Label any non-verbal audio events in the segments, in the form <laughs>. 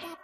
What?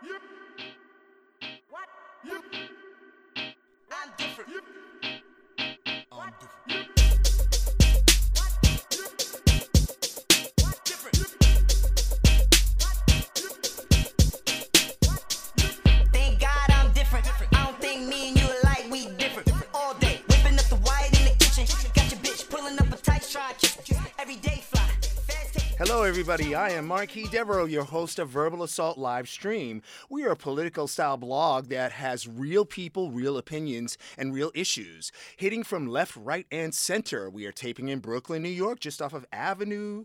Everybody. I am Marquis Devereaux, your host of Verbal Assault Live Stream. We are a political style blog that has real people, real opinions, and real issues. Hitting from left, right, and center. We are taping in Brooklyn, New York, just off of Avenue,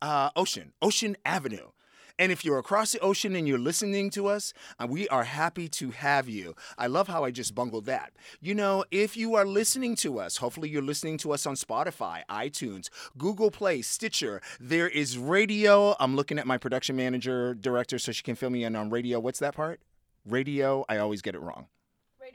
uh, Ocean, Ocean Avenue. And if you're across the ocean and you're listening to us, uh, we are happy to have you. I love how I just bungled that. You know, if you are listening to us, hopefully you're listening to us on Spotify, iTunes, Google Play, Stitcher. There is radio. I'm looking at my production manager, director, so she can fill me in on radio. What's that part? Radio. I always get it wrong.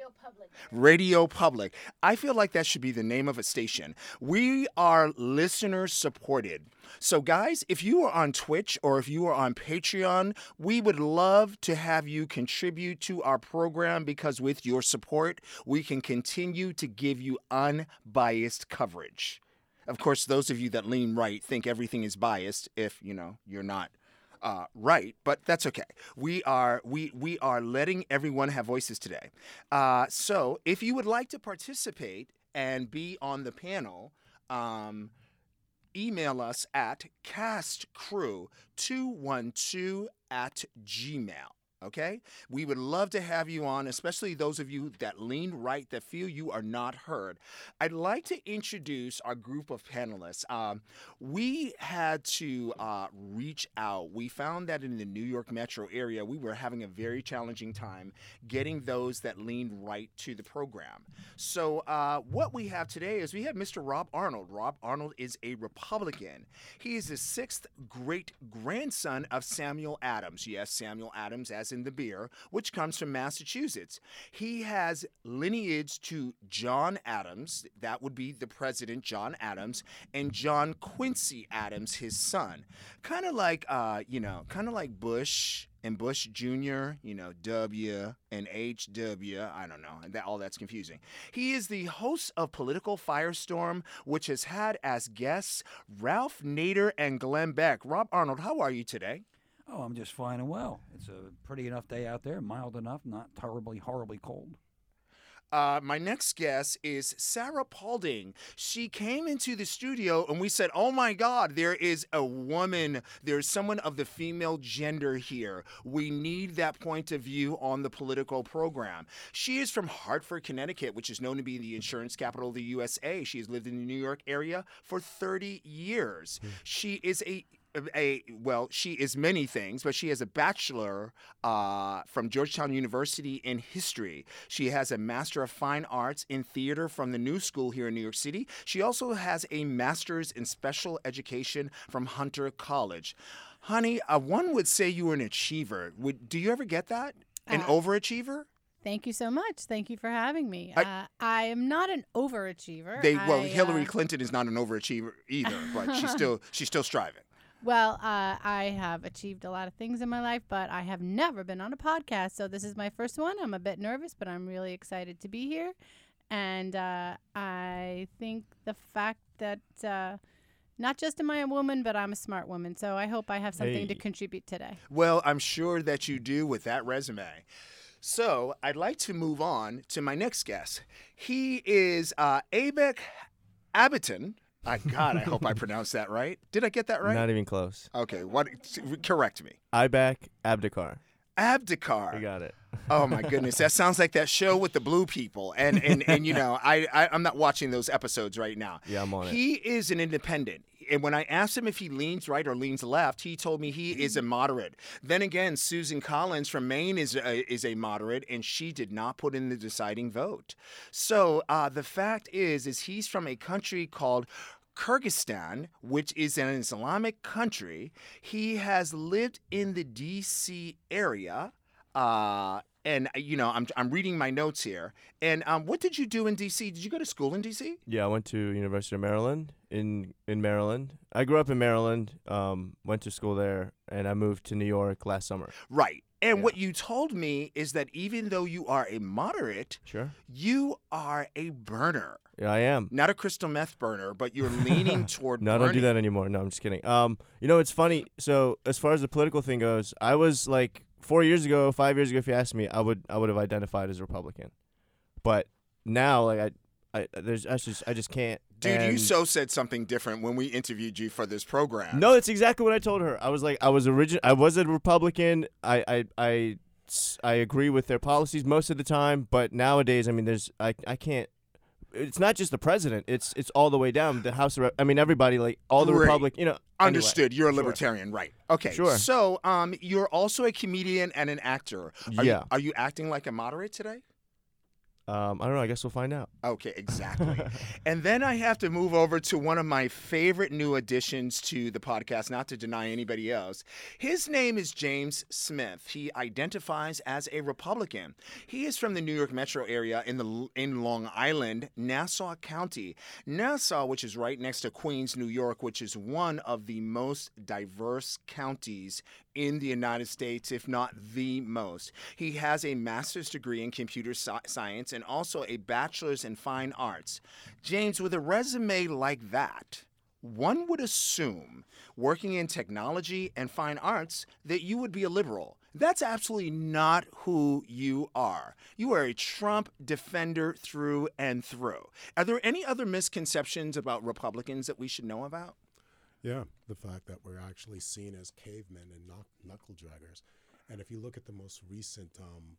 Radio Public. Radio Public. I feel like that should be the name of a station. We are listener supported. So, guys, if you are on Twitch or if you are on Patreon, we would love to have you contribute to our program because with your support, we can continue to give you unbiased coverage. Of course, those of you that lean right think everything is biased if, you know, you're not uh, right, but that's okay. We are we we are letting everyone have voices today. Uh, so if you would like to participate and be on the panel, um, email us at castcrew212 at gmail. Okay? We would love to have you on, especially those of you that lean right, that feel you are not heard. I'd like to introduce our group of panelists. Um, we had to uh, reach out. We found that in the New York metro area, we were having a very challenging time getting those that lean right to the program. So, uh, what we have today is we have Mr. Rob Arnold. Rob Arnold is a Republican. He is the sixth great grandson of Samuel Adams. Yes, Samuel Adams, as in the beer, which comes from Massachusetts. He has lineage to John Adams, that would be the president, John Adams, and John Quincy Adams, his son. Kind of like, uh, you know, kind of like Bush and Bush Jr., you know, W and HW. I don't know. and That all that's confusing. He is the host of Political Firestorm, which has had as guests Ralph Nader and Glenn Beck. Rob Arnold, how are you today? Oh, I'm just fine and well. It's a pretty enough day out there, mild enough, not terribly, horribly cold. Uh, my next guest is Sarah Paulding. She came into the studio and we said, Oh my God, there is a woman, there's someone of the female gender here. We need that point of view on the political program. She is from Hartford, Connecticut, which is known to be the insurance capital of the USA. She has lived in the New York area for 30 years. She is a a well, she is many things, but she has a bachelor uh, from Georgetown University in history. She has a master of fine arts in theater from the New School here in New York City. She also has a master's in special education from Hunter College. Honey, uh, one would say you were an achiever. Would do you ever get that? An Uh, overachiever? Thank you so much. Thank you for having me. I- uh, I am not an overachiever. They well, I, Hillary uh, Clinton is not an overachiever either, but she's still <laughs> she's still striving. Well, uh, I have achieved a lot of things in my life, but I have never been on a podcast. So this is my first one. I'm a bit nervous, but I'm really excited to be here. And uh, I think the fact that uh, not just am I a woman, but I'm a smart woman. So I hope I have something to contribute today. Well, I'm sure that you do with that resume. So I'd like to move on to my next guest. He is uh, Abek Abiton. <laughs> I, God, I hope I <laughs> pronounced that right. Did I get that right? Not even close. okay, what? Correct me. Iback Abdikar. Abdikar. You got it. Oh my goodness, that <laughs> sounds like that show with the blue people. And and and you know, I, I I'm not watching those episodes right now. Yeah, I'm on it. He is an independent. And when I asked him if he leans right or leans left, he told me he is a moderate. Then again, Susan Collins from Maine is a, is a moderate, and she did not put in the deciding vote. So uh, the fact is, is he's from a country called Kyrgyzstan, which is an Islamic country. He has lived in the D.C. area. Uh, and you know, I'm I'm reading my notes here. And um, what did you do in D.C.? Did you go to school in D.C.? Yeah, I went to University of Maryland in in Maryland. I grew up in Maryland, um, went to school there, and I moved to New York last summer. Right. And Yeah. what you told me is that even though you are a moderate, Sure. you are a burner. Yeah, I am. Not a crystal meth burner, but you're leaning <laughs> toward No, I don't do that anymore. No, I'm just kidding. Um, you know, it's funny. So as far as the political thing goes, I was like four years ago, five years ago, if you asked me, I would I would have identified as a Republican. But now, like I, I there's I just I just can't. Dude, you so said something different when we interviewed you for this program. No, that's exactly what I told her. I was like, I was origin, I was a Republican. I, I, I I agree with their policies most of the time, but nowadays, I mean, there's, I, I can't. It's not just the president. It's, it's all the way down the House of. I mean, everybody, like all the Great. Republic. You know, anyway. Understood. You're a Sure. libertarian, right? Okay. Sure. So, um, you're also a comedian and an actor. Are Yeah. You, are you acting like a moderate today? Um, I don't know. I guess we'll find out. Okay, exactly. <laughs> and then I have to move over to one of my favorite new additions to the podcast, not to deny anybody else. His name is James Smith. He identifies as a Republican. He is from the New York metro area in the in Long Island, Nassau County. Nassau, which is right next to Queens, New York, which is one of the most diverse counties in the United States, if not the most. He has a master's degree in computer sci- science and also a bachelor's in fine arts. James, with a resume like that, one would assume, working in technology and fine arts, that you would be a liberal. That's absolutely not who you are. You are a Trump defender through and through. Are there any other misconceptions about Republicans that we should know about? Yeah, the fact that we're actually seen as cavemen and knuck- knuckle draggers. And if you look at the most recent um,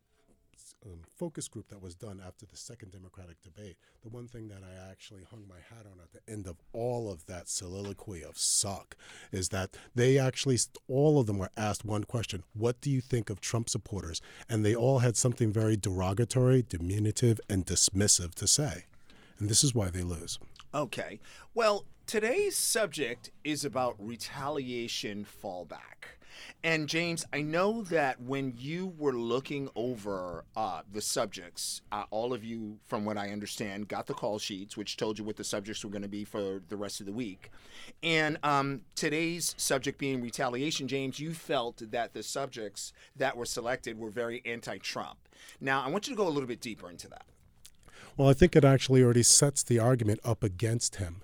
um, focus group that was done after the second Democratic debate, the one thing that I actually hung my hat on at the end of all of that soliloquy of suck is that they actually, all of them were asked one question What do you think of Trump supporters? And they all had something very derogatory, diminutive, and dismissive to say. And this is why they lose. Okay. Well, today's subject is about retaliation fallback. And James, I know that when you were looking over uh, the subjects, uh, all of you, from what I understand, got the call sheets, which told you what the subjects were going to be for the rest of the week. And um, today's subject being retaliation, James, you felt that the subjects that were selected were very anti Trump. Now, I want you to go a little bit deeper into that. Well, I think it actually already sets the argument up against him.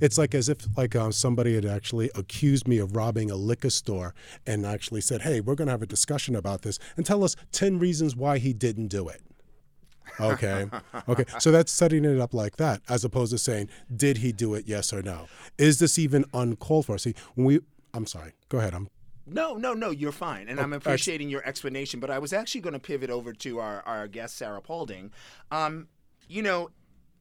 It's like as if like uh, somebody had actually accused me of robbing a liquor store and actually said, "Hey, we're going to have a discussion about this and tell us 10 reasons why he didn't do it." Okay. <laughs> okay. So that's setting it up like that as opposed to saying, "Did he do it? Yes or no?" Is this even uncalled for? See, when we I'm sorry. Go ahead. I'm No, no, no, you're fine. And I'm ex- appreciating your explanation, but I was actually going to pivot over to our, our guest, Sarah Paulding. Um, you know,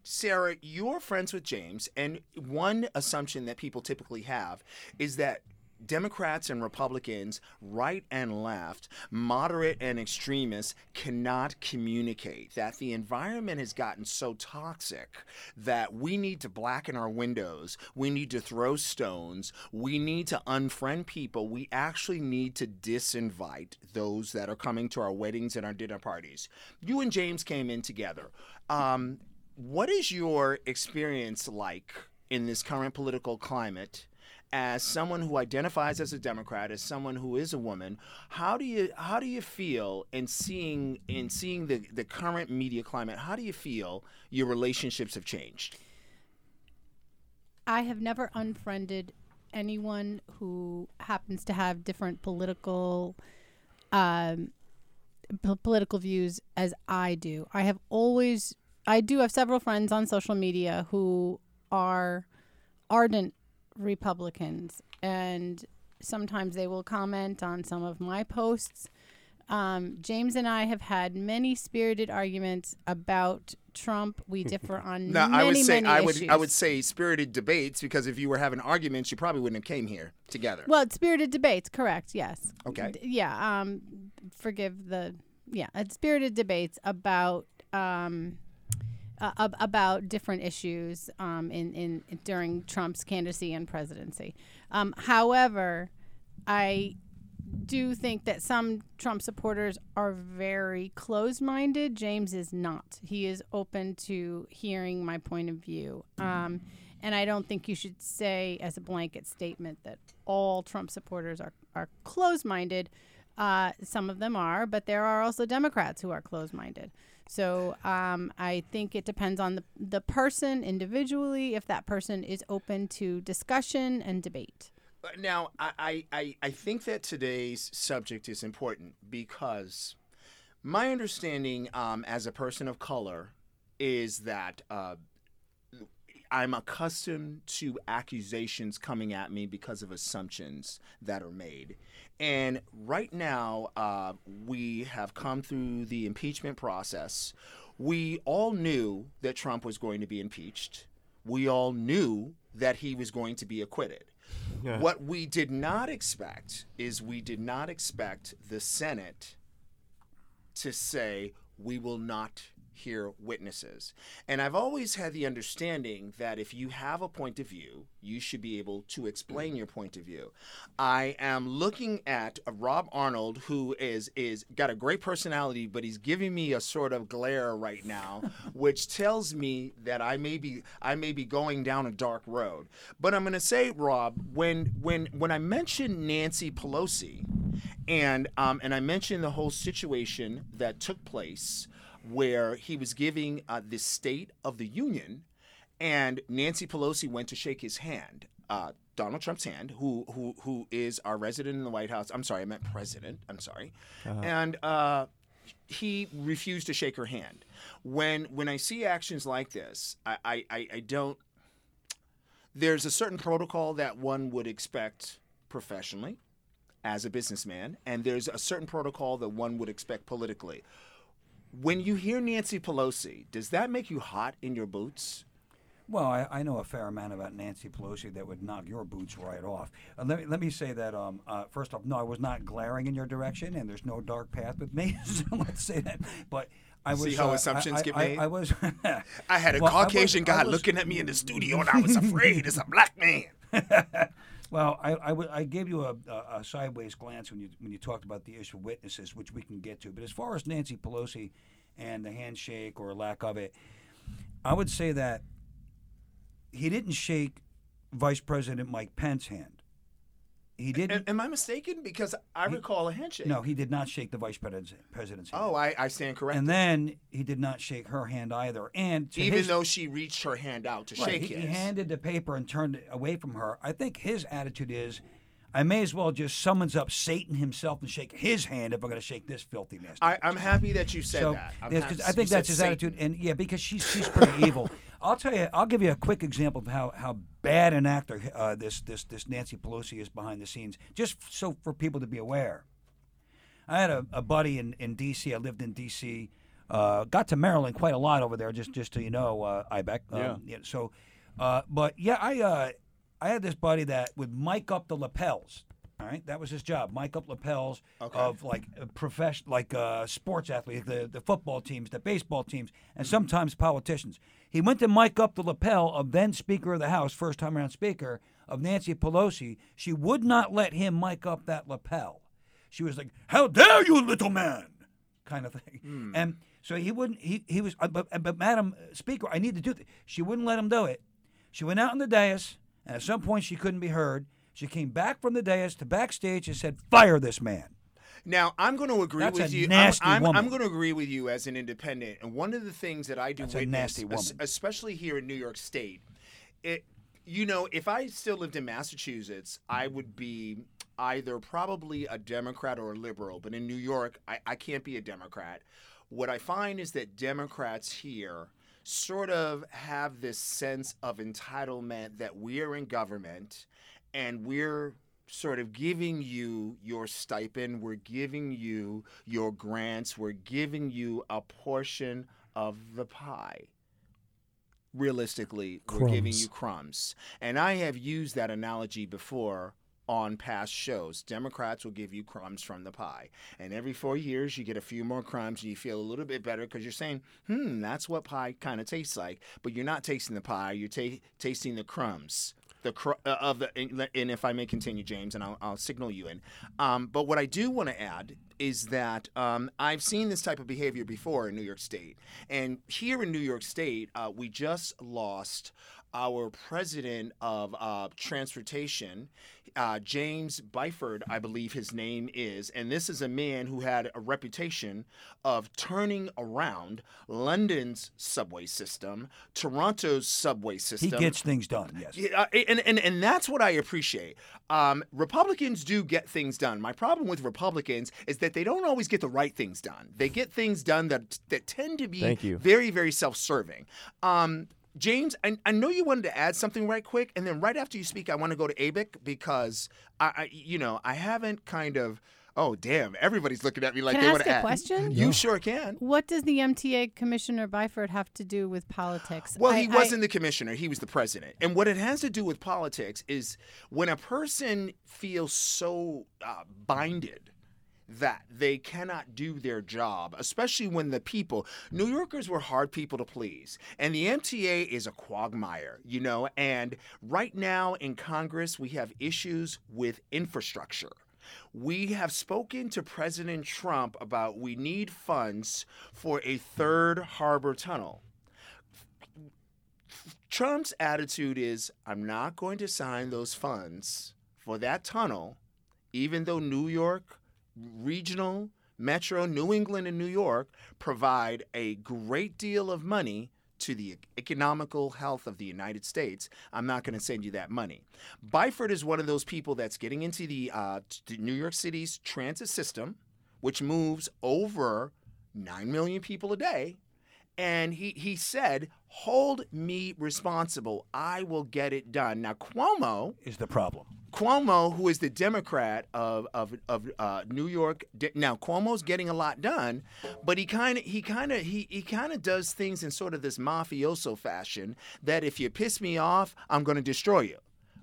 Sarah, you're friends with James, and one assumption that people typically have is that Democrats and Republicans, right and left, moderate and extremists cannot communicate. That the environment has gotten so toxic that we need to blacken our windows, we need to throw stones, we need to unfriend people, we actually need to disinvite those that are coming to our weddings and our dinner parties. You and James came in together. Um, what is your experience like in this current political climate? as someone who identifies as a Democrat, as someone who is a woman, how do you how do you feel in seeing in seeing the, the current media climate? How do you feel your relationships have changed? I have never unfriended anyone who happens to have different political um, p- political views as I do. I have always I do have several friends on social media who are ardent Republicans and sometimes they will comment on some of my posts. Um, James and I have had many spirited arguments about Trump. We <laughs> differ on Now, many, I would say I would issues. I would say spirited debates because if you were having arguments, you probably wouldn't have came here together. Well, it's spirited debates, correct? Yes. Okay. D- yeah. Um, forgive the yeah. It's spirited debates about um, uh, ab- about different issues um, in, in during Trump's candidacy and presidency. Um, however, I do think that some Trump supporters are very closed minded. James is not. He is open to hearing my point of view. Um, and I don't think you should say as a blanket statement that all Trump supporters are, are closed minded. Uh, some of them are, but there are also Democrats who are closed minded. So um, I think it depends on the, the person individually, if that person is open to discussion and debate. Now, I, I, I- I think that today's subject is important because my understanding um, as a person of color is that uh, I'm accustomed to accusations coming at me because of assumptions that are made. And right now, uh, we have come through the impeachment process. We all knew that Trump was going to be impeached. We all knew that he was going to be acquitted. What we did not expect is we did not expect the Senate to say we will not hear witnesses. And I've always had the understanding that if you have a point of view, you should be able to explain your point of view. I am looking at a Rob Arnold who is is got a great personality, but he's giving me a sort of glare right now, <laughs> which tells me that I may be I may be going down a dark road. But I'm going to say Rob, when when when I mentioned Nancy Pelosi, and um, and I mentioned the whole situation that took place where he was giving uh, the State of the Union, and Nancy Pelosi went to shake his hand. Uh, Donald Trump's hand, who who who is our resident in the White House. I'm sorry, I meant president. I'm sorry, and uh, he refused to shake her hand. When when I see actions like this, I I, I, I don't. There's a certain protocol that one would expect professionally as a businessman, and there's a certain protocol that one would expect politically. When you hear Nancy Pelosi, does that make you hot in your boots? Well, I, I know a fair amount about Nancy Pelosi that would knock your boots right off. Uh, let, me, let me say that, um, uh, first off, no, I was not glaring in your direction, and there's no dark path with me. <laughs> so let's say that. But I was. See how uh, assumptions I, get I- made? I, was. <laughs> I had a Well, I was- Caucasian guy was- looking at me in the studio, and I was <laughs> afraid as a black man. Well, I, I, w- I gave you a, a, sideways glance when you when you talked about the issue of witnesses, which we can get to. But as far as Nancy Pelosi and the handshake or lack of it, I would say that he didn't shake Vice President Mike Pence's hand. He didn't. Am I mistaken? Because I recall a handshake. no, he did not shake the Vice President's, President's hand. Oh, I, I stand corrected. and then he did not shake her hand either. And Even his- though she reached her hand out to Right, shake he, his. he handed the paper and turned it away from her. I think his attitude is, I may as well just summons up Satan himself and shake his hand if I'm going to shake this filthy nasty. I, I'm happy that you said so, that. I'm yes, happy 'cause I think that's his Satan. attitude, and yeah, because she's she's pretty <laughs> evil. I'll tell you, I'll give you a quick example of how, how bad an actor uh, this this this Nancy Pelosi is behind the scenes, just so for people to be aware. I had a, a buddy in, in D.C. I lived in D.C. Uh, got to Maryland quite a lot over there, just just so you know, uh, Ibeck. Um, Yeah. So, uh, but yeah, I uh, I had this buddy that would mic up the lapels. All right, that was his job. Mic up lapels of like a profession, like uh, sports athletes, the the football teams, the baseball teams, and sometimes politicians. He went to mic up the lapel of then Speaker of the House, first time around Speaker of Nancy Pelosi. She would not let him mic up that lapel. She was like, "How dare you, little man!" kind of thing. And so he wouldn't. He he was. uh, But but Madam Speaker, I need to do this. She wouldn't let him do it. She went out on the dais, and at some point she couldn't be heard. She came back from the dais to backstage and said, "Fire this man." Now I'm going to agree That's with you. I'm, I'm, woman. I'm going to agree with you as an independent. And one of the things that I do That's a witness, nasty woman. especially here in New York State, it, you know, if I still lived in Massachusetts, I would be either probably a Democrat or a liberal. But in New York, I, I can't be a Democrat. What I find is that Democrats here sort of have this sense of entitlement that we're in government and we're sort of giving you your stipend, we're giving you your grants, we're giving you a portion of the pie. Realistically, we're giving you crumbs. And I have used that analogy before on past shows. Democrats will give you crumbs from the pie. And every four years, you get a few more crumbs and you feel a little bit better because you're saying, hmm, that's what pie kind of tastes like. But you're not tasting the pie, you're ta- tasting the crumbs the cr- uh, of the and if I may continue, James, and I'll, I'll signal you in. Um, but what I do want to add is that um, I've seen this type of behavior before in New York State, and here in New York State, uh, we just lost our president of uh, transportation, uh, James Byford, I believe his name is. And this is a man who had a reputation of turning around London's subway system, Toronto's subway system. He gets things done. Yes. Uh, and, and, and that's what I appreciate. Um, Republicans do get things done. My problem with Republicans is that they don't always get the right things done. They get things done that that tend to be Thank you. very, very self-serving. Um, James, I, I know you wanted to add something right quick, and then right after you speak, I want to go to ABIC because I, I, you know, I haven't kind of. Oh damn! Everybody's looking at me like Can they I want to ask to a add. question? You sure can. What does the MTA Commissioner Byford have to do with politics? Well, I- he I- wasn't the commissioner; he was the president. And what it has to do with politics is when a person feels so uh, binded that they cannot do their job, especially when the people, New Yorkers were hard people to please. And the MTA is a quagmire, you know. And right now in Congress, we have issues with infrastructure. We have spoken to President Trump about we need funds for a third harbor tunnel. Trump's attitude is I'm not going to sign those funds for that tunnel, even though New York, regional, Metro, New England, and New York provide a great deal of money to the economical health of the United States. I'm not going to send you that money. Byford is one of those people that's getting into the uh, New York City's transit system, which moves over 9 million people a day and he he said, "Hold me responsible. I will get it done." Now Cuomo, Is the problem? Cuomo, who is the Democrat of of of uh, New York, now Cuomo's getting a lot done, but he kind of he kind of he he kind of does things in sort of this mafioso fashion that if you piss me off, I'm going to destroy you.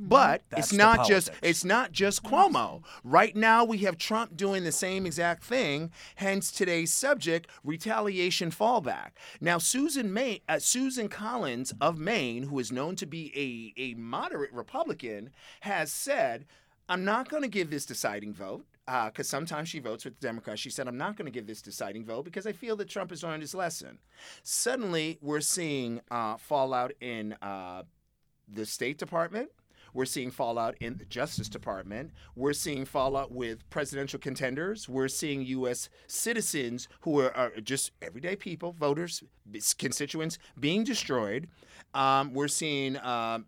But That's it's not just it's not just Cuomo. Right now we have Trump doing the same exact thing. Hence today's subject: retaliation fallback. Now Susan May, uh, Susan Collins of Maine, who is known to be a a moderate Republican, has said, "I'm not going to give this deciding vote." Because sometimes she votes with the Democrats. She said, I'm not going to give this deciding vote because I feel that Trump has learned his lesson. Suddenly, we're seeing uh, fallout in uh, the State Department. We're seeing fallout in the Justice Department. We're seeing fallout with presidential contenders. We're seeing U.S. citizens who are, are just everyday people, voters, constituents being destroyed. Um, we're seeing. Um,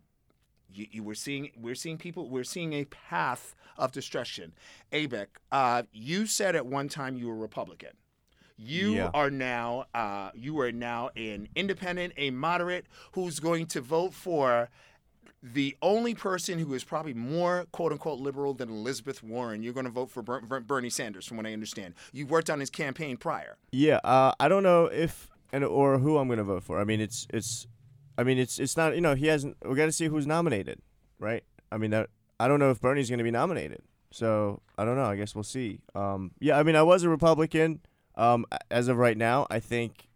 you, you we're seeing we're seeing people we're seeing a path of destruction. Abek, uh, you said at one time you were Republican. You Yeah. are now uh, you are now an independent, a moderate who's going to vote for the only person who is probably more quote unquote liberal than Elizabeth Warren. You're going to vote for Ber- Ber- Bernie Sanders, from what I understand. You worked on his campaign prior. Yeah, uh, I don't know if and or who I'm gonna vote for. I mean, it's it's, I mean, it's it's not you know he hasn't. We got to see who's nominated, right? I mean, that, I don't know if Bernie's gonna be nominated, so I don't know. I guess we'll see. Um, yeah, I mean, I was a Republican. Um, as of right now, I think.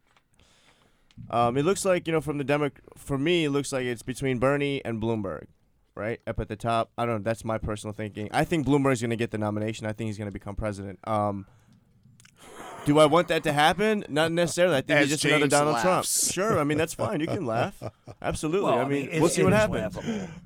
Um, it looks like you know from the Demo. For me, it looks like it's between Bernie and Bloomberg, right up at the top. I don't know. That's my personal thinking. I think Bloomberg's gonna get the nomination. I think he's gonna become president. Um, do I want that to happen? Not necessarily. I think As he's just another Donald laughs. Trump. Sure. I mean, that's fine. You can laugh. <laughs> Absolutely. Well, I mean, it's- we'll see what happens.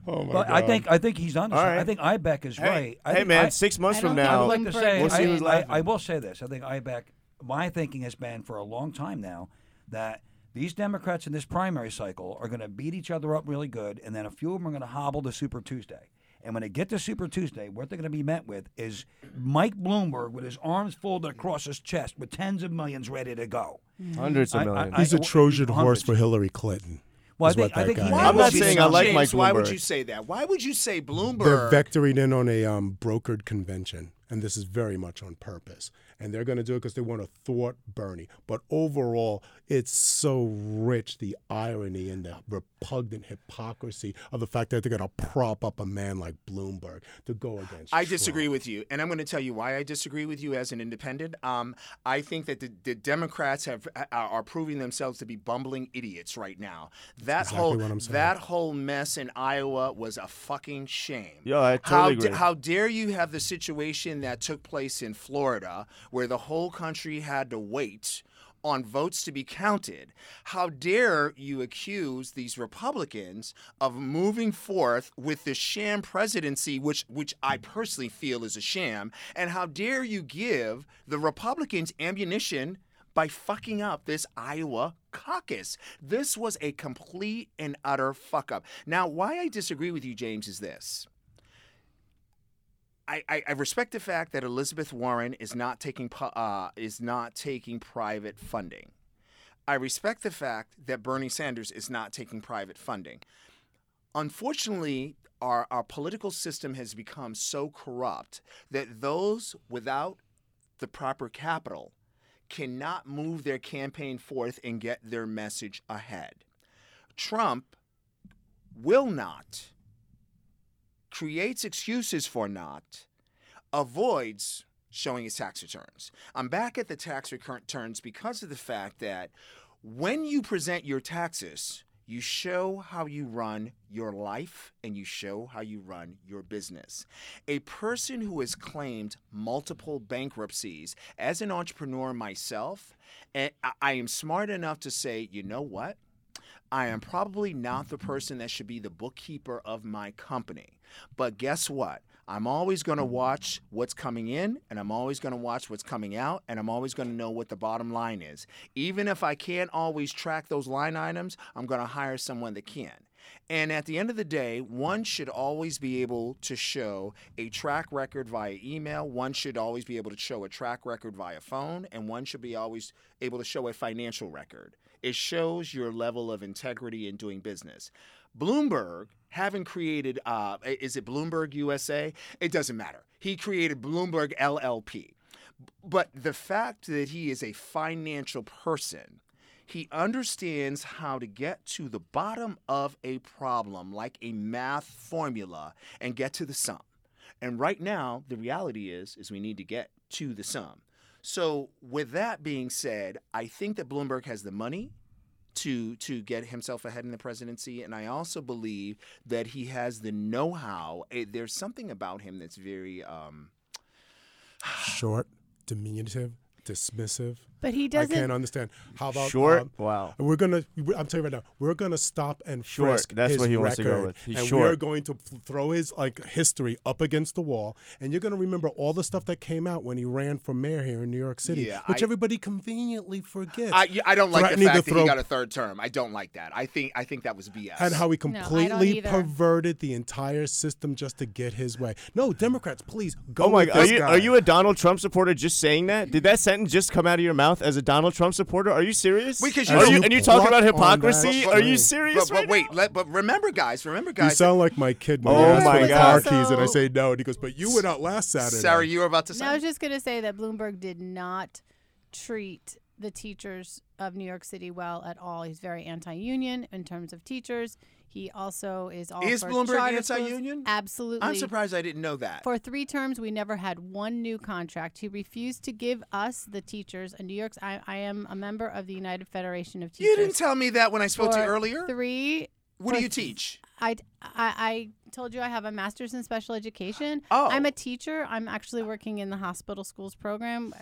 Oh my But god! I think I think he's on. All right. I think Ibeck is Hey, right. I hey man, I- six months I from don't I now, would like to say, We'll see I, who's I, laughing. I will say this. I think IBEC, my thinking has been for a long time now that these Democrats in this primary cycle are going to beat each other up really good, and then a few of them are going to hobble to Super Tuesday. And when they get to Super Tuesday, what they're going to be met with is Mike Bloomberg with his arms folded across his chest with tens of millions ready to go. hundreds of I- I- millions. I- he's a Trojan horse for Hillary Clinton. Well, I think, what I think he. Why I'm would not you saying say- I like James, Mike Why would you say that? Why would you say Bloomberg? They're vectoring in on a um, brokered convention. and this is very much on purpose. And they're going to do it because they want to thwart Bernie. But overall, it's so rich the irony and the repugnant hypocrisy of the fact that they're going to prop up a man like Bloomberg to go against. I disagree with you, and I'm going to tell you why I disagree with you as an independent. Um, I think that the, the Democrats have are- are proving themselves to be bumbling idiots right now. That exactly whole what I'm saying. that whole mess in Iowa was a fucking shame. Yeah, I totally da- agree. how dare you have the situation that took place in Florida, where the whole country had to wait on votes to be counted. How dare you accuse these Republicans of moving forth with the sham presidency, which which I personally feel is a sham, and how dare you give the Republicans ammunition by fucking up this Iowa caucus. This was a complete and utter fuck up. Now, why I disagree with you, James, is this. I, I, respect the fact that Elizabeth Warren is not taking uh, is not taking private funding. I respect the fact that Bernie Sanders is not taking private funding. Unfortunately, our, our political system has become so corrupt that those without the proper capital cannot move their campaign forth and get their message ahead. Trump will not, creates excuses for not, avoids showing his tax returns. I'm back at the tax returns because of the fact that when you present your taxes, you show how you run your life and you show how you run your business. A person who has claimed multiple bankruptcies, as an entrepreneur myself, eh, I- I am smart enough to say, you know what? I am probably not the person that should be the bookkeeper of my company. But guess what? I'm always going to watch what's coming in and I'm always going to watch what's coming out and I'm always going to know what the bottom line is. Even if I can't always track those line items, I'm going to hire someone that can. And at the end of the day, one should always be able to show a track record via email, one should always be able to show a track record via phone, and one should be always able to show a financial record. It shows your level of integrity in doing business. Bloomberg, having created, uh, is it Bloomberg USA? It doesn't matter. He created Bloomberg LLP. But the fact that he is a financial person, he understands how to get to the bottom of a problem like a math formula and get to the sum. And right now, the reality is is we need to get to the sum. So with that being said, I think that Bloomberg has the money to to get himself ahead in the presidency, and I also believe that he has the know-how. Eh, There's something about him that's very um, <sighs> Short, diminutive, dismissive. But he doesn't. I can't understand. How about Short? um, Wow. We're gonna. I'm telling you right now. We're gonna stop and Short, frisk that's his what he wants to go with. He's and short. we're going to throw his like history up against the wall. And you're gonna remember all the stuff that came out when he ran for mayor here in New York City, Yeah, which I- everybody conveniently forgets. I, I don't like the fact that he got a third term. I don't like that. I think I think that was BS. and how he completely either. perverted the entire system just to get his way. No, Democrats, please go. Oh my with god, are you guy. are you a Donald Trump supporter just saying that? Did that sentence just come out of your mouth as a Donald Trump supporter? Are you serious? Because are you- you, and you talking about on that hypocrisy? Are you serious But, but right wait, let, but remember, guys. Remember, guys. You sound like my kid when Oh he asks my for the God. car keys, and I Also- say no, and he goes, "But you went out last Saturday." Sarah, you were about to say. No, I was just going to say that Bloomberg did not treat the teachers of New York City well at all. He's very anti-union in terms of teachers. He also is all Is for Bloomberg anti-union? Absolutely. I'm surprised I didn't know that. For three terms, we never had one new contract. He refused to give us, the teachers, and New York's. I, I am a member of the United Federation of Teachers. you didn't tell me that when I spoke to you earlier. Three. What do you th- teach? I, I, I told you I have a master's in special education. Oh. I'm a teacher. I'm actually working in the hospital schools program.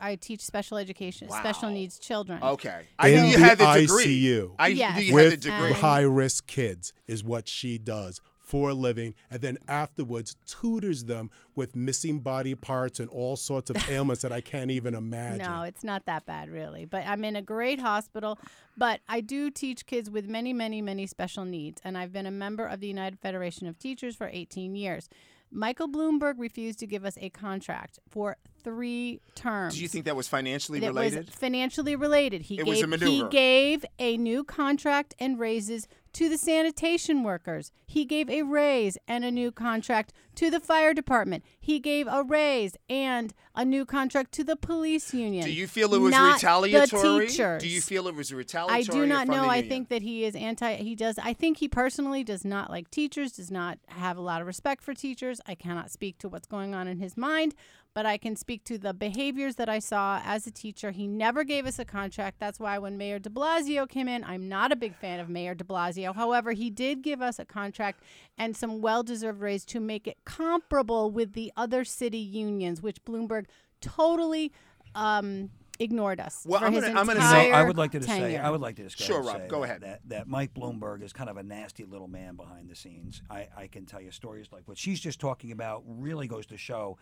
I, I teach special education, special needs children. Okay, I In knew you the had the degree. ICU. I Yes. knew you had the with degree. High risk kids is what she does for a living and then afterwards tutors them with missing body parts and all sorts of <laughs> ailments that I can't even imagine. No, it's not that bad, really. But I'm in a great hospital. But I do teach kids with many, many, many special needs. And I've been a member of the United Federation of Teachers for 18 years. Michael Bloomberg refused to give us a contract for three terms. Do you think that was financially it related? was financially related. He It gave was a maneuver. he gave a new contract and raises to the sanitation workers. He gave a raise and a new contract to the fire department. He gave a raise and a new contract to the police union. Do you feel it was not retaliatory? The teachers. Do you feel it was retaliatory? I do not know. I think that he is anti. He does. I think he personally does not like teachers. Does not have a lot of respect for teachers. I cannot speak to what's going on in his mind, but I can speak to the behaviors that I saw as a teacher. He never gave us a contract. That's why when Mayor De Blasio came in, I'm not a big fan of Mayor De Blasio. However, he did give us a contract and some well-deserved raise to make it comparable with the other city unions, which Bloomberg totally um, ignored us. Well, for I'm gonna- I'm gonna say- I would like to just say. I would like to just go Sure, ahead Rob, go that- ahead. That, that Mike Bloomberg is kind of a nasty little man behind the scenes. I, I can tell you stories like what she's just talking about really goes to show,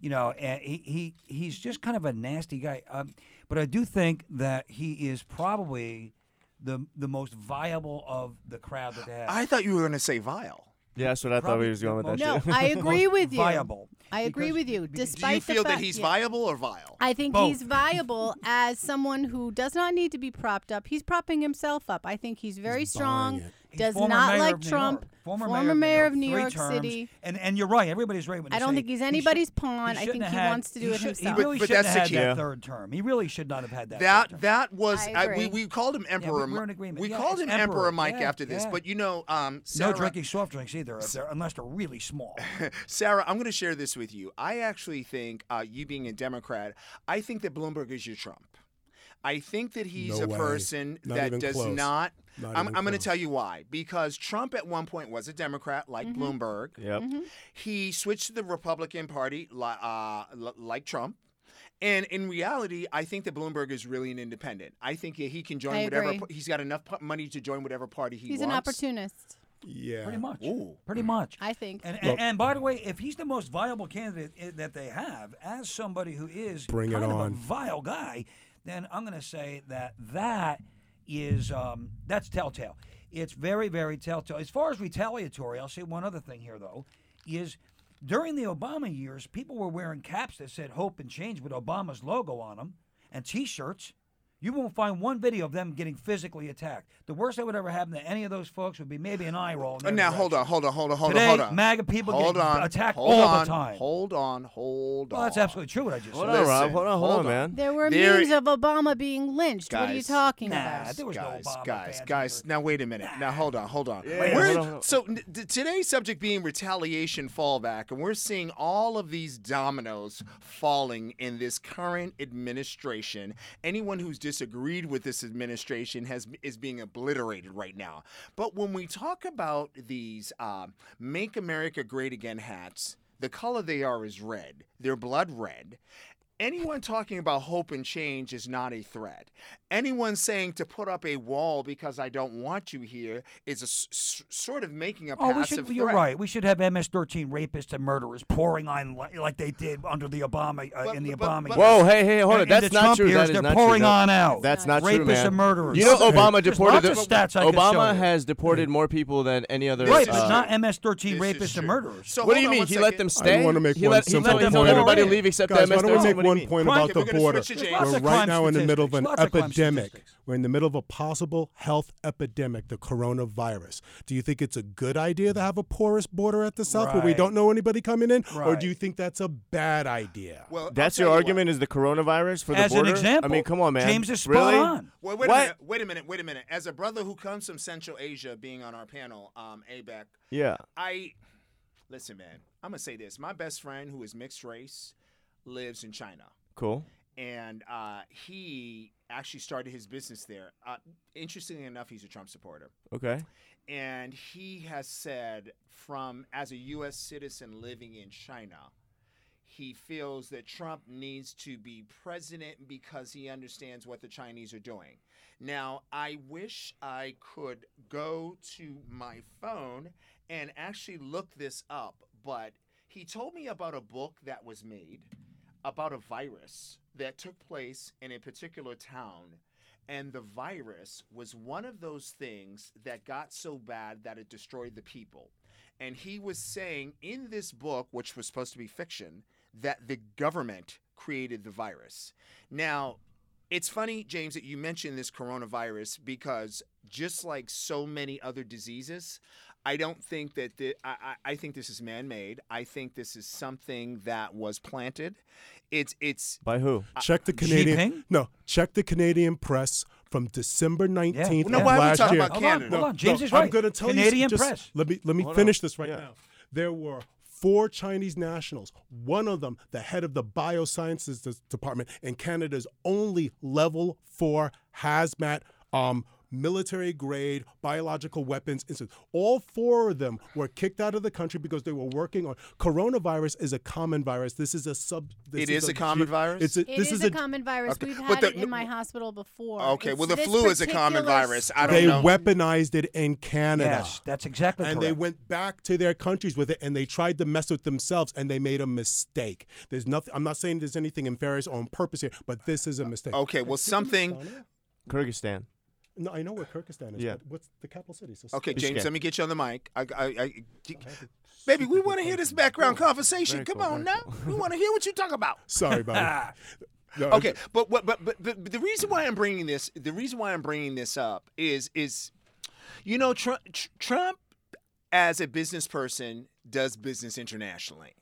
you know, and he, he he's just kind of a nasty guy. Um, but I do think that he is probably the the most viable of the crowd that they have. I thought you were going to say vile. Yeah, that's what I thought Probably he was going with that most- No, shit. I <laughs> agree with you. Viable. I agree Because- with you. because- Despite Do you the feel that he's yeah. viable or vile? I think Both. he's viable <laughs> as someone who does not need to be propped up. He's propping himself up. I think he's very He's strong. Buying it. He's Does former not mayor like of New Trump. York. Former, former mayor of New York terms. City. And and you're right. Everybody's right when I don't think he's he anybody's should- pawn. I think he had- wants to do it should- himself. He really But shouldn't have had key. that third term. He really should not have had that. That third term. that was I I we, we called him Emperor. we're in agreement. We Yeah, called him Emperor, Emperor. Mike Yeah, after this, yeah. but you know, um, no drinking soft drinks either, they're, unless they're really small. <laughs> Sarah, I'm going to share this with you. I actually think, uh, you being a Democrat, I think that Bloomberg is your Trump. I think that he's No a way. person Not that does close. not. Not I'm, I'm going to tell you why. Because Trump at one point was a Democrat, like Mm-hmm. Bloomberg. Yep. He switched to the Republican Party, uh, like Trump. And in reality, I think that Bloomberg is really an independent. I think he can join I whatever. agree. He's got enough money to join whatever party he wants. he's wants. an opportunist. Yeah. Pretty much. Ooh. Pretty much. I think. And, and, and by the way, if he's the most viable candidate that they have, as somebody who is Bring it kind of a on. vile guy, then I'm going to say that that is um, that's telltale. It's very, very telltale. As far as retaliatory, I'll say one other thing here though, is during the Obama years, people were wearing caps that said "Hope and Change" with Obama's logo on them, and T-shirts. You won't find one video of them getting physically attacked. The worst that would ever happen to any of those folks would be maybe an eye roll. in their Now hold on, hold on, hold on, hold Today, on, hold on. MAGA people hold get on, attacked hold all on, the time. Hold on, hold on. Well, that's absolutely true what I just Hold said. on, Rob. Hold on, hold, hold on, on. man. There were There- memes of Obama being lynched. what are you talking nah, about? there was guys, no Obama guys, fans guys. either. Now wait a minute. Now hold on, hold on. Yeah, We're- hold on, hold on. So n- t- today's subject being retaliation fallback, and we're seeing all of these dominoes falling in this current administration. Anyone who's disagreed with this administration has is being obliterated right now. But when we talk about these uh, "Make America Great Again" hats, the color they are is red. They're blood red. Anyone talking about hope and change is not a threat. Anyone saying to put up a wall because I don't want you here is a s- s- sort of making a Oh, we passive should. You're right. We should have MS-13 rapists and murderers pouring on li- like they did under the Obama uh, But- in the but- Obama. but- years. Whoa, hey, hey, hold In- on. in That's the not Trump true. years, That is they're pouring true. on out. That's not Rapists true, man. Rapists and murderers. You know, Obama There's deported. the- stats I could show Obama you. has deported more people than any other. right, but uh, not MS-13 rapists and murderers. So What do you mean? one He let second. them I stay. wanna make he one let, simple point. everybody leave except Guys, why don't we MS-13. make What do you one point about the border? switch it, There's James. lots We're right now in the middle of an statistics. Lots of crime epidemic. We're in the middle of a possible health epidemic, the coronavirus. Do you think it's a good idea to have a porous border at the south where we don't know anybody coming in, or do you think that's a bad idea? Well, That's your you argument is the coronavirus for the border. As border? an example, I mean, come on, man. James is spot really? on. Well, wait What? a minute. Wait a minute. Wait a minute. As a brother who comes from Central Asia, being on our panel, um, ABEC, Yeah. I listen, man. I'm gonna say this. My best friend, who is mixed race, lives in China. Cool. and uh, he actually started his business there. Uh, interestingly enough, he's a Trump supporter, Okay. and he has said, from as a U.S. citizen living in China, he feels that Trump needs to be president because he understands what the Chinese are doing. Now, I wish I could go to my phone and actually look this up, but he told me about a book that was made about a virus that took place in a particular town. And the virus was one of those things that got so bad that it destroyed the people. And he was saying in this book, which was supposed to be fiction, that the government created the virus. Now, It's funny, James, that you mentioned this coronavirus because just like so many other diseases, I don't think that the, I, I think this is man-made. I think this is something that was planted. It's it's By who? Check the Canadian. Jinping? No, check the Canadian press from December nineteenth No, of why are we last talking year. about Hold on, hold on. James is I'm right. going to tell Canadian you. just press. Let me let me Hold finish on. this right Yeah. now. There were four Chinese nationals. One of them, the head of the biosciences department in Canada's only level four hazmat. Um, military grade biological weapons institute. All four of them were kicked out of the country because they were working on coronavirus is a common virus. This is a sub this It is a ge- common virus? It's a, It this is, is a, common virus. Okay, We've but had the- it in my hospital before. Okay, It's well, the flu is a common virus. I don't know. they know. weaponized it in Canada. Yes, that's exactly and correct. they went back to their countries with it and they tried to mess with themselves and they made a mistake there's nothing i'm not saying there's anything nefarious or on purpose here but this is a mistake Okay, well, something. Kyrgyzstan. No i know where kyrgyzstan is Yeah. but what's the capital city so Okay, Bishkek. James, let me get you on the mic. I, I, I, baby, we want to hear this background conversation. Very Come cool, on very now, we want to hear what you talk about. <laughs> sorry buddy <laughs> No, Okay, but what, but, but, but the reason why I'm bringing this, the reason why I'm bringing this up is, is, you know, Trump, Trump, as a business person, does business internationally.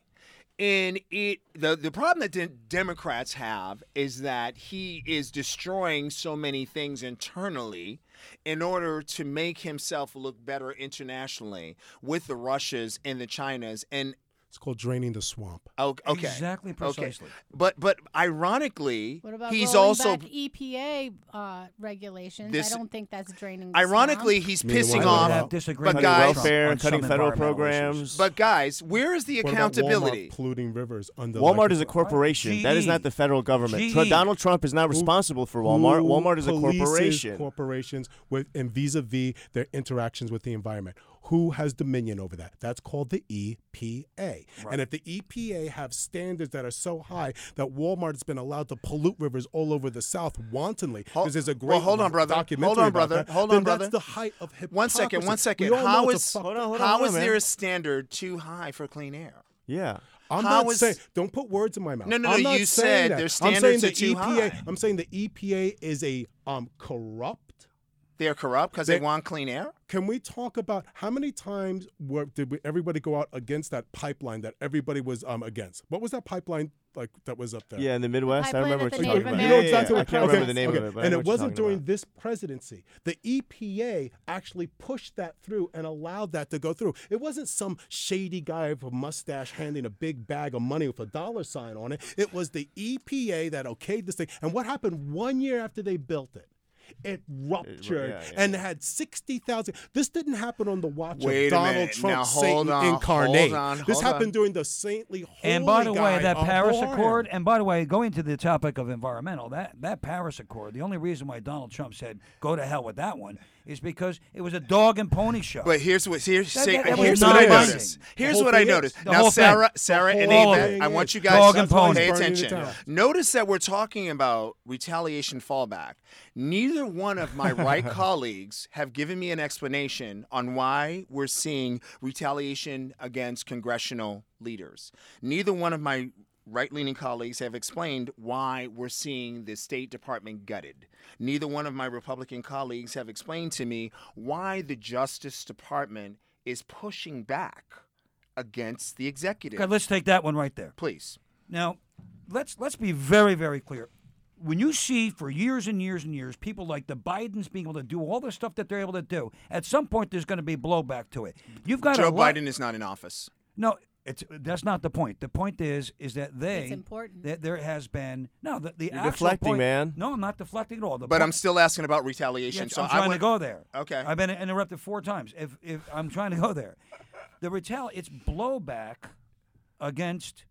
And it the the problem that Democrats have is that he is destroying so many things internally in order to make himself look better internationally with the Russias and the Chinas. And it's called draining the swamp o- okay Exactly, okay. precisely. But but ironically, What about he's rolling also back EPA uh, regulations? This- I don't think that's draining. The ironically swamp. he's pissing one I would of off. but guys- Trump welfare, on cutting federal environmental programs. issues. But guys, where is the what about accountability? Walmart polluting rivers under Walmart is a like- corporation. That is not the federal government. Tr- Donald Trump is not responsible for Walmart. Walmart is a corporation. corporations with and vis-a-vis their interactions with the environment who has dominion over that that's called the EPA and if the EPA have standards that are so high that Walmart has been allowed to pollute rivers all over the south wantonly because there's a great well, hold on, brother. documentary Hold on, brother. that, Hold on, brother. that's the height of hypocrisy One second, one second. We all know How is fuck- Hold on, hold how on, is man. there a standard too high for clean air? yeah. I'm How not is- saying. Don't put words in my mouth. No, no, I'm no, you said that. their I'm saying standards the are too EPA. high. I'm saying the EPA is a um corrupt. They're corrupt because they They- want clean air. Can we talk about how many times were, did we, everybody go out against that pipeline that everybody was um against? What was that pipeline like that was up there? Yeah, in the Midwest, I remember that what you're talking about. You know Yeah, yeah, exactly yeah. what I can't okay, remember the name okay. of it, but and it wasn't during about. this presidency. The EPA actually pushed that through and allowed that to go through. It wasn't some shady guy with a mustache handing a big bag of money with a dollar sign on it. It was the EPA that okayed this thing. And what happened one year after they built it? It ruptured yeah, yeah. and had 60,000. This didn't happen on the watch Wait of Donald minute. Trump, Satan on, incarnate. hold on, this hold happened on. during the saintly holy And by the way, that Paris Bohan. Accord, and by the way, going to the topic of environmental, that, that Paris Accord, the only reason why Donald Trump said go to hell with that one is because it was a dog and pony show. But here's what here's, That- say- that- that here's what I noticed. Here's what I noticed. Now. Sarah, Sarah, and whole Ava, I want you Dog guys and to pony. pay attention. Notice that we're talking about retaliation fallback. Neither one of my right <laughs> colleagues have given me an explanation on why we're seeing retaliation against congressional leaders. Neither one of my right leaning colleagues have explained why we're seeing the State Department gutted. Neither one of my Republican colleagues have explained to me why the Justice Department is pushing back against the executive. okay, let's take that one right there. Please. Now, let's let's be very very clear. When you see for years and years and years people like the Bidens being able to do all the stuff that they're able to do, at some point there's going to be blowback to it. You've got Joe Biden is not in office. No, it's that's not the point. The point is is that they It's important. that there has been no the, the You're actual deflecting, point- man. No, I'm not deflecting at all. The But point- I'm still asking about retaliation. Yes, so I'm I trying went, to go there. Okay. I've been interrupted four times. If if I'm trying to go there, the retali it's blowback against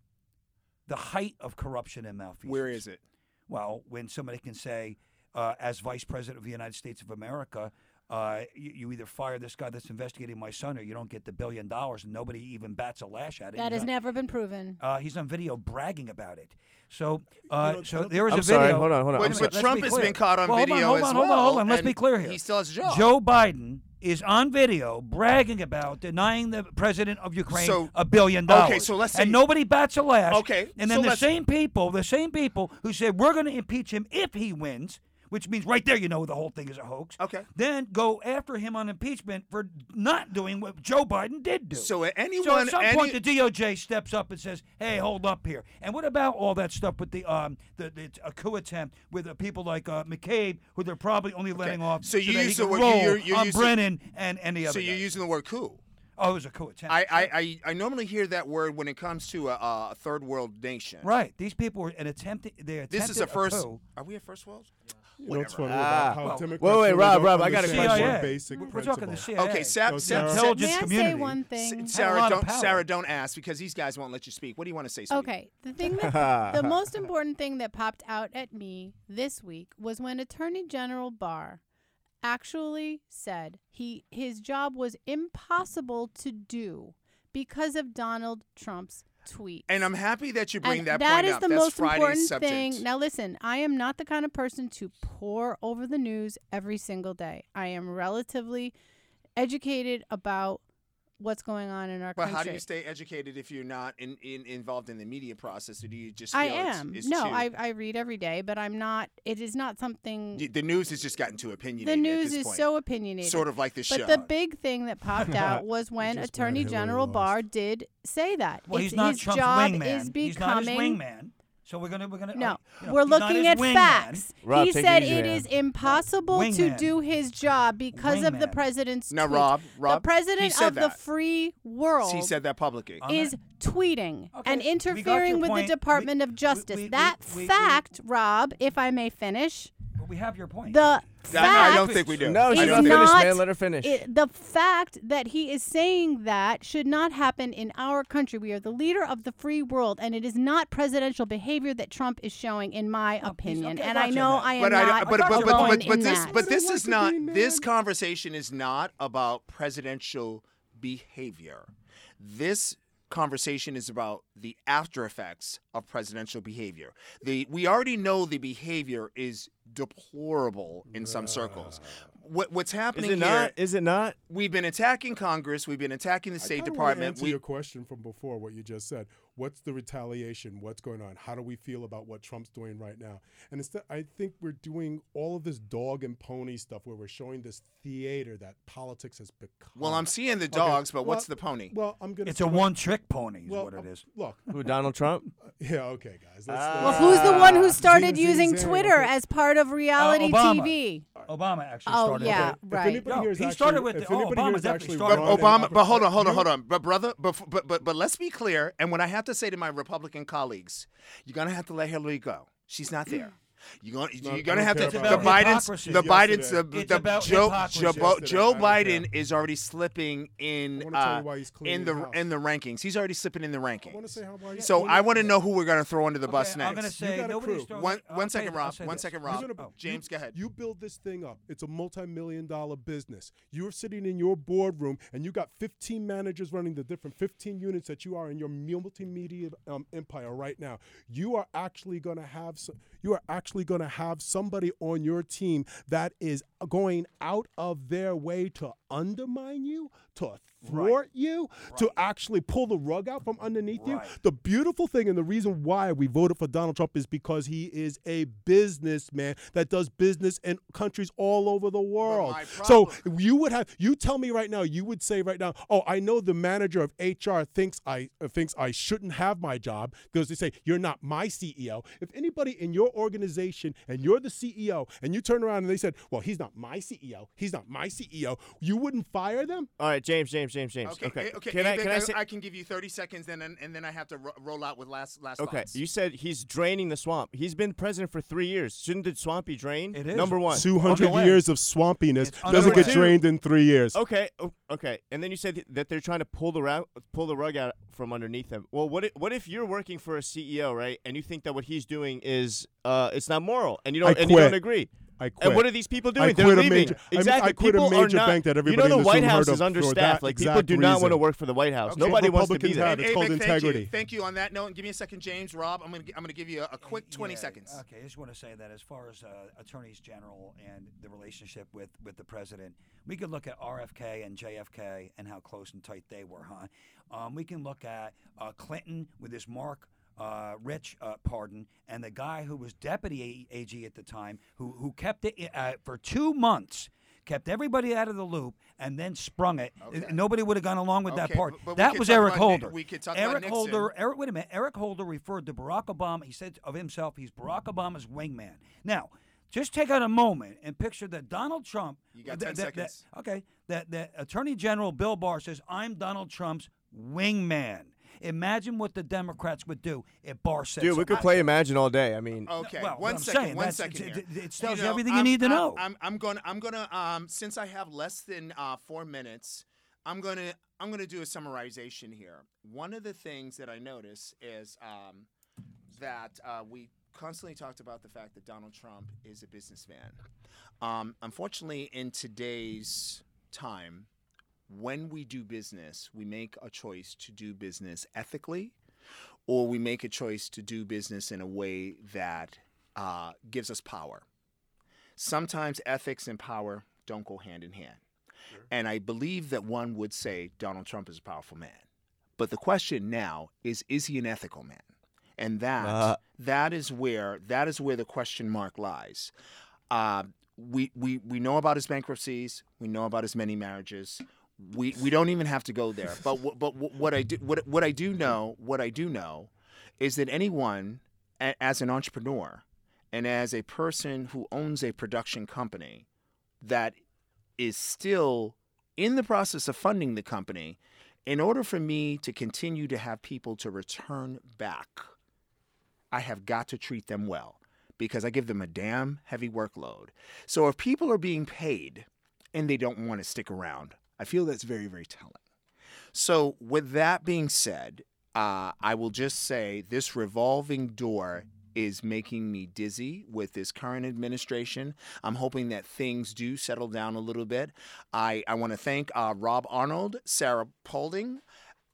the height of corruption and malfeasance. Where is it? Well, when somebody can say, uh, as Vice President of the United States of America, uh, you, you either fire this guy that's investigating my son, or you don't get the billion dollars, and nobody even bats a lash at it. that He's has on- never been proven. uh, he's on video bragging about it. So, uh, know, so Donald- there is I'm a video. sorry, hold on, hold on. But, but Trump be has been caught on Well, hold on, video hold as on, well. hold on, hold on. Let's be clear here. He still has a job. Joe Biden is on video bragging about denying the president of Ukraine So- a billion dollars. okay, so let's say- and nobody bats a lash. Okay, and then so the same people, the same people who said we're going to impeach him if he wins, which means right there you know the whole thing is a hoax. Okay. Then go after him on impeachment for not doing what Joe Biden did do. So at So anyone, at some any, point, the DOJ steps up and says, "Hey, hold up here." And what about all that stuff with the um the, the a coup attempt with uh, people like uh, McCabe, who they're probably only letting off So you that he use the can word- roll you're- you're on using- Brennan and any other. so you're guy. using the word coup. oh, it was a coup attempt. I, I, I, I normally hear that word when it comes to a, a third world nation. right. These people were an attempt. They attempted This is a first. coup. Are we a first world? You know what's funny Ah. about how Well, Democrats wait, wait, really Rob, don't Rob, I got a understand question. one CIA. basic We're principle. talking the CIA. Okay, Sa- So Sa- Sarah- Sa- intelligence May I community. say one thing? Had a Sarah, lot of don't power. Sarah, don't ask because these guys won't let you speak. What do you want to say? Sweetie? Okay, the thing that the <laughs> most important thing that popped out at me this week was when Attorney General Barr actually said he his job was impossible to do because of Donald Trump's tweet. And I'm happy that you bring And that, that point is up. the That's most Friday's important subject. thing. Now, listen, I am not the kind of person to pore over the news every single day. I am relatively educated about what's going on in our but country. But how do you stay educated if you're not in, in, involved in the media process, or do you just? I feel it's- am. It's, no, too- I, I read every day, but I'm not. It is not something. The news has just gotten too opinionated. the news at this is point. so opinionated. sort of like the But show. the big thing that popped <laughs> out was when Attorney General. Barr did say that. Well, It's- he's not his Trump's job wingman. is he's not his becoming. wingman. So we're gonna we're gonna. No, uh, you know, we're looking at wingman. facts. Rob, he said easy, it man. is impossible to do his job because of the president's Now, tweet. Rob, Rob, the president said of the free world he said that publicly. Is tweeting Okay, and interfering with point. the Department We- of Justice. we- we- that we- we- fact, Rob, if I may finish, But we have your point. the That- I fact don't think we do. No, I she's is don't finished, man. Let her finish. it, the fact that he is saying that should not happen in our country. We are the leader of the free world, and it is not presidential behavior that Trump is showing, in my oh, opinion. okay, and I know now. I am but I, not but, but, but, but, but this that. but this is not this conversation is not about presidential behavior. This conversation is about the after effects of presidential behavior. The we already know the behavior is deplorable in some circles. What, what's Is happening it here? not? Is it not? We've been attacking Congress. We've been attacking the State Department. Answer We, your question from before, what you just said. What's the retaliation? What's going on? How do we feel about what Trump's doing right now? And instead, I think we're doing all of this dog and pony stuff where we're showing this theater that politics has become. well, I'm seeing the Okay, dogs, but well- what's the pony? Well, I'm gonna. it's a one-trick pony, is Well, what it um. Look, Who, Donald Trump? <laughs> yeah, okay, guys. Let's, Ah. well, let's- who's the one who started zing, using zang, Twitter okay. as part of reality Obama. TV? Obama actually Oh, started. yeah. it. Right. No, he actually- started with if the- oh, anybody Obama here is definitely actually started But with Obama, but hold on, hold on, hold on. But brother, but but but but let's be clear. And what I have to say to my Republican colleagues, you're gonna have to let Hillary go. She's not there. You're gonna No, you're gonna have to. The. Biden's Hypocrisy. the Biden's Yesterday. the, the Joe. Joe, Joe Biden care. is already slipping in I wanna tell you uh, in the the in the rankings. He's already slipping in the I rankings. say how So I want to know know who we're gonna throw under the bus Okay, next. I'm gonna say got nobody's crew. throwing- one I'll one say second, this, I'll Rob. say One this. second, You're Rob. gonna- you- James, go ahead. You build this thing up. It's a multi-million dollar business. You're sitting in your boardroom and you got 15 managers running the different 15 units that you are in your multimedia um, empire right now. You are actually going to have some, you are actually going to have somebody on your team that is going out of their way to undermine you, to thwart you, to actually pull the rug out from underneath you. The beautiful thing and the reason why we voted for Donald Trump is because he is a businessman that does business in countries all over the world. So you would have you tell me right now, you would say right now, oh, I know the manager of HR thinks I uh, thinks I shouldn't have my job because they say you're not my CEO. If anybody in your organization and you're the CEO and you turn around and they said, well, he's not my CEO, he's not my CEO, you wouldn't fire them? All right, James, James, James, James. Okay, Okay. eh, okay. Can I? Can I say? I can give you 30 seconds, then and then I have to ro- roll out with last last Okay, thoughts. you said he's draining the swamp. He's been president for three years. Shouldn't the swamp be drained? It is. Number one. 200 Underway. years of swampiness It's doesn't underway. get drained in three years. Okay, okay. And then you said that they're trying to pull the rug, pull the rug out from underneath them. Well, what if, what if you're working for a CEO, right, and you think that what he's doing is uh, it's not moral, and you don't I and you don't agree? I quit. And what are these people doing? I They're quit a leaving. major- I mean, I exactly. quit a people major are not, bank that You know the White House is understaffed. Like people do not want to work for the White House. Okay. Nobody wants to be Republicans there. have. It's Hey, called Vic, thank you. integrity. Thank you on that note. Give me a second, James. Rob, I'm gonna I'm gonna give you a, a quick 20 Yeah, seconds. Okay, I just want to say that as far as uh, attorneys general and the relationship with, with the president, we could look at RFK and JFK and how close and tight they were, huh? Um, we can look at uh, Clinton with his Marc uh, Rich uh, pardon, and the guy who was deputy AG at the time, who who kept it uh, for two months. Kept everybody out of the loop and then sprung it. Okay. Nobody would have gone along with that part. but- but that was Eric about Holder. we could talk about Eric Nixon. Holder Eric, wait a minute. Eric Holder referred to Barack Obama. He said of himself, he's Barack Obama's wingman. Now, just take out a moment and picture that Donald Trump. You got that- 10 that- that- seconds. okay, that that Attorney General Bill Barr says, "I'm Donald Trump's wingman." Imagine what the Democrats would do if Barr said. Dude, we could play Imagine all day. I mean, Okay, well, one what I'm second, saying, one it- here. it- it tells you know, everything you I'm- need to I'm- know. I'm, I'm gonna, I'm gonna, um, since I have less than uh, four minutes, I'm gonna, I'm gonna do a summarization here. One of the things that I notice is um, that uh, we constantly talked about the fact that Donald Trump is a businessman. Um, unfortunately, in today's time, when we do business, we make a choice to do business ethically, or we make a choice to do business in a way that uh, gives us power. Sometimes ethics and power don't go hand in hand. And I believe that one would say Donald Trump is a powerful man. But the question now is is he an ethical man? And that Uh. that is where that is where the question mark lies. Uh, we, we we know about his bankruptcies. We know about his many marriages. We we don't even have to go there. But wh- but wh- what I do what what I do know what I do know is that anyone a- as an entrepreneur and as a person who owns a production company that is still in the process of funding the company, in order for me to continue to have people to return back, I have got to treat them well because I give them a damn heavy workload. So if people are being paid and they don't want to stick around, I feel that's very, very telling. So, with that being said, uh, I will just say this revolving door is making me dizzy with this current administration. I'm hoping that things do settle down a little bit. I, I want to thank uh, Rob Arnold, Sarah Paulding,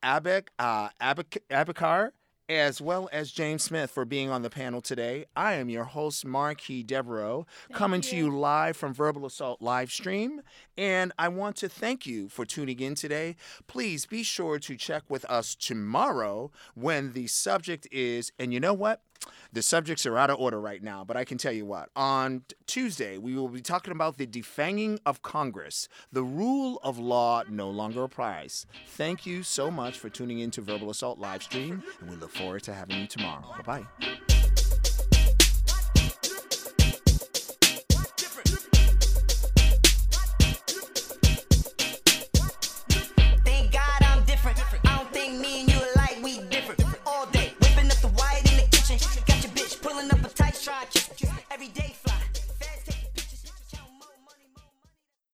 Abek, uh, Abek, Abekar, as well as James Smith for being on the panel today. I am your host, Marquis Devereaux, coming to you live from Verbal Assault live stream. And I want to thank you for tuning in today. Please be sure to check with us tomorrow when the subject is, and you know what? The subjects are out of order right now, but I can tell you what. On Tuesday, we will be talking about the defanging of Congress. The rule of law no longer applies. Thank you so much for tuning in to Verbal Assault live stream, and we look forward to having you tomorrow. Bye bye.